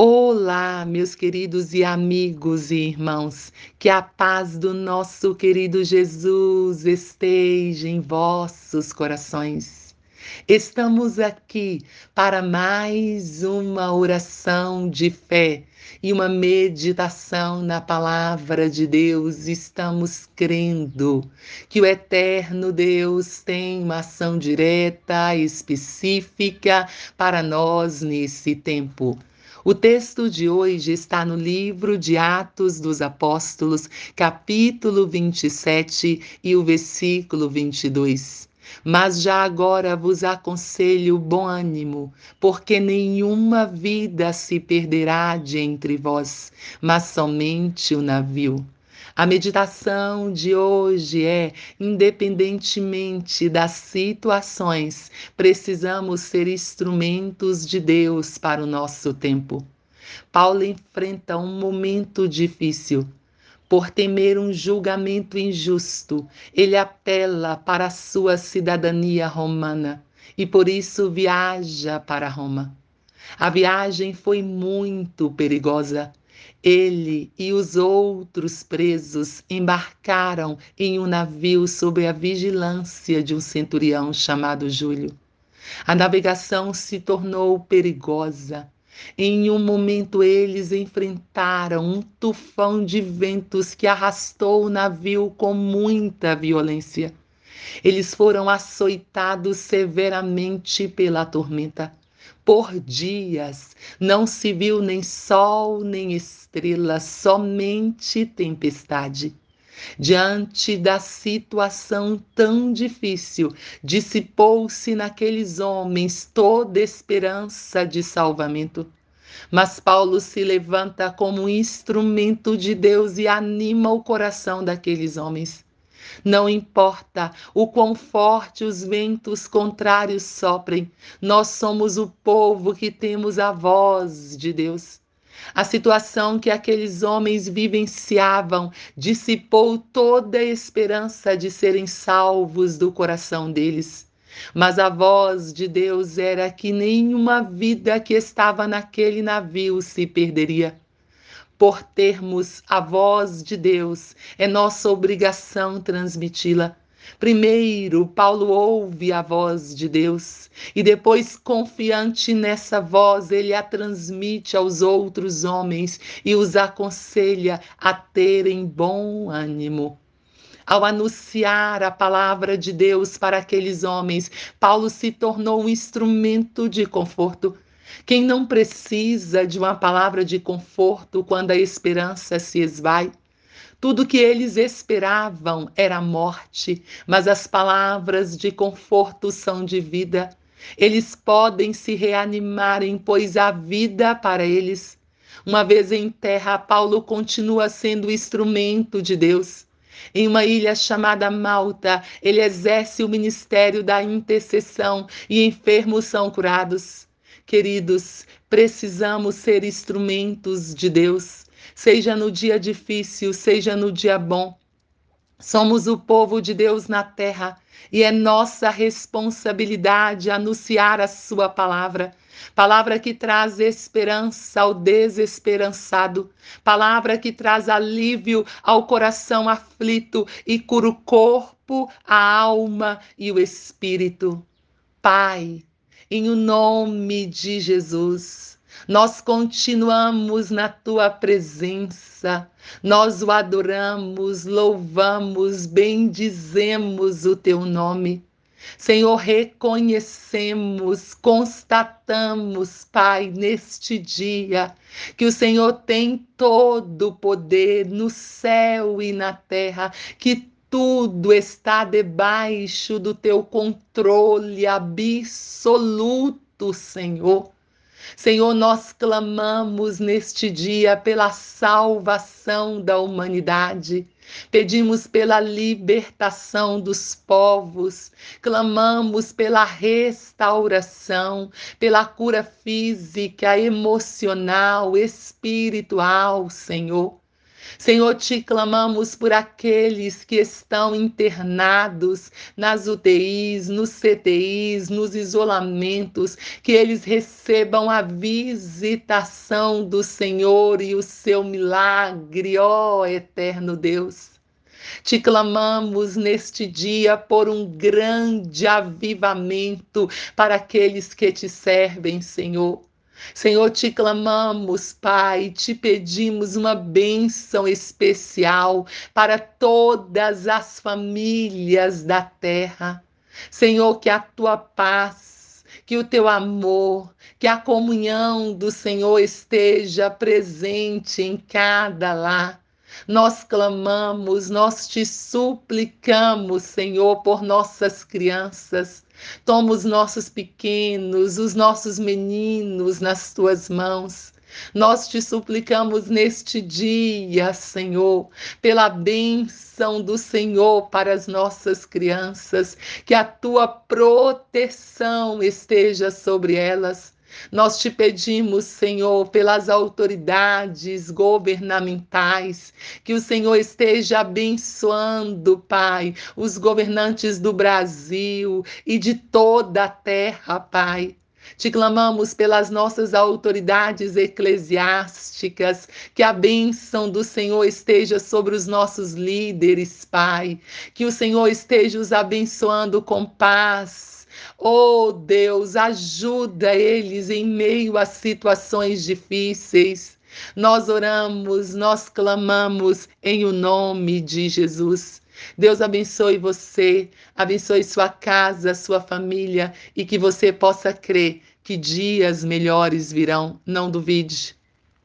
Olá, meus queridos e amigos e irmãos, que a paz do nosso querido Jesus esteja em vossos corações. Estamos aqui para mais uma oração de fé e uma meditação na palavra de Deus. Estamos crendo que o eterno Deus tem uma ação direta, específica para nós nesse tempo. O texto de hoje está no livro de Atos dos Apóstolos, capítulo 27 e o versículo 22. Mas já agora vos aconselho bom ânimo, porque nenhuma vida se perderá de entre vós, mas somente o navio. A meditação de hoje é: independentemente das situações, precisamos ser instrumentos de Deus para o nosso tempo. Paulo enfrenta um momento difícil. Por temer um julgamento injusto, ele apela para a sua cidadania romana e por isso viaja para Roma. A viagem foi muito perigosa. Ele e os outros presos embarcaram em um navio sob a vigilância de um centurião chamado Júlio. A navegação se tornou perigosa. Em um momento, eles enfrentaram um tufão de ventos que arrastou o navio com muita violência. Eles foram açoitados severamente pela tormenta. Por dias não se viu nem sol nem estrela, somente tempestade. Diante da situação tão difícil, dissipou-se naqueles homens toda esperança de salvamento. Mas Paulo se levanta como instrumento de Deus e anima o coração daqueles homens. Não importa o quão forte os ventos contrários soprem, nós somos o povo que temos a voz de Deus. A situação que aqueles homens vivenciavam dissipou toda a esperança de serem salvos do coração deles. Mas a voz de Deus era que nenhuma vida que estava naquele navio se perderia por termos a voz de Deus, é nossa obrigação transmiti-la. Primeiro, Paulo ouve a voz de Deus e depois, confiante nessa voz, ele a transmite aos outros homens e os aconselha a terem bom ânimo. Ao anunciar a palavra de Deus para aqueles homens, Paulo se tornou um instrumento de conforto. Quem não precisa de uma palavra de conforto quando a esperança se esvai? Tudo que eles esperavam era morte, mas as palavras de conforto são de vida. Eles podem se reanimarem, pois há vida para eles. Uma vez em terra, Paulo continua sendo instrumento de Deus. Em uma ilha chamada Malta, ele exerce o ministério da intercessão e enfermos são curados. Queridos, precisamos ser instrumentos de Deus, seja no dia difícil, seja no dia bom. Somos o povo de Deus na terra e é nossa responsabilidade anunciar a Sua palavra. Palavra que traz esperança ao desesperançado, palavra que traz alívio ao coração aflito e cura o corpo, a alma e o espírito. Pai, em o nome de Jesus. Nós continuamos na tua presença, nós o adoramos, louvamos, bendizemos o teu nome. Senhor, reconhecemos, constatamos, Pai, neste dia, que o Senhor tem todo o poder no céu e na terra, que tudo está debaixo do teu controle absoluto, Senhor. Senhor, nós clamamos neste dia pela salvação da humanidade. Pedimos pela libertação dos povos, clamamos pela restauração, pela cura física, emocional, espiritual, Senhor. Senhor, te clamamos por aqueles que estão internados nas UTIs, nos CTIs, nos isolamentos, que eles recebam a visitação do Senhor e o seu milagre, ó eterno Deus. Te clamamos neste dia por um grande avivamento para aqueles que te servem, Senhor. Senhor, te clamamos, Pai, te pedimos uma bênção especial para todas as famílias da terra. Senhor, que a tua paz, que o teu amor, que a comunhão do Senhor esteja presente em cada lar. Nós clamamos, nós te suplicamos, Senhor, por nossas crianças. Toma os nossos pequenos, os nossos meninos nas tuas mãos. Nós te suplicamos neste dia, Senhor, pela bênção do Senhor para as nossas crianças, que a tua proteção esteja sobre elas nós te pedimos, Senhor, pelas autoridades governamentais, que o Senhor esteja abençoando, Pai, os governantes do Brasil e de toda a terra, Pai. Te clamamos pelas nossas autoridades eclesiásticas, que a bênção do Senhor esteja sobre os nossos líderes, Pai. Que o Senhor esteja os abençoando com paz, Oh Deus, ajuda eles em meio a situações difíceis. Nós oramos, nós clamamos em o nome de Jesus. Deus abençoe você, abençoe sua casa, sua família e que você possa crer que dias melhores virão. Não duvide.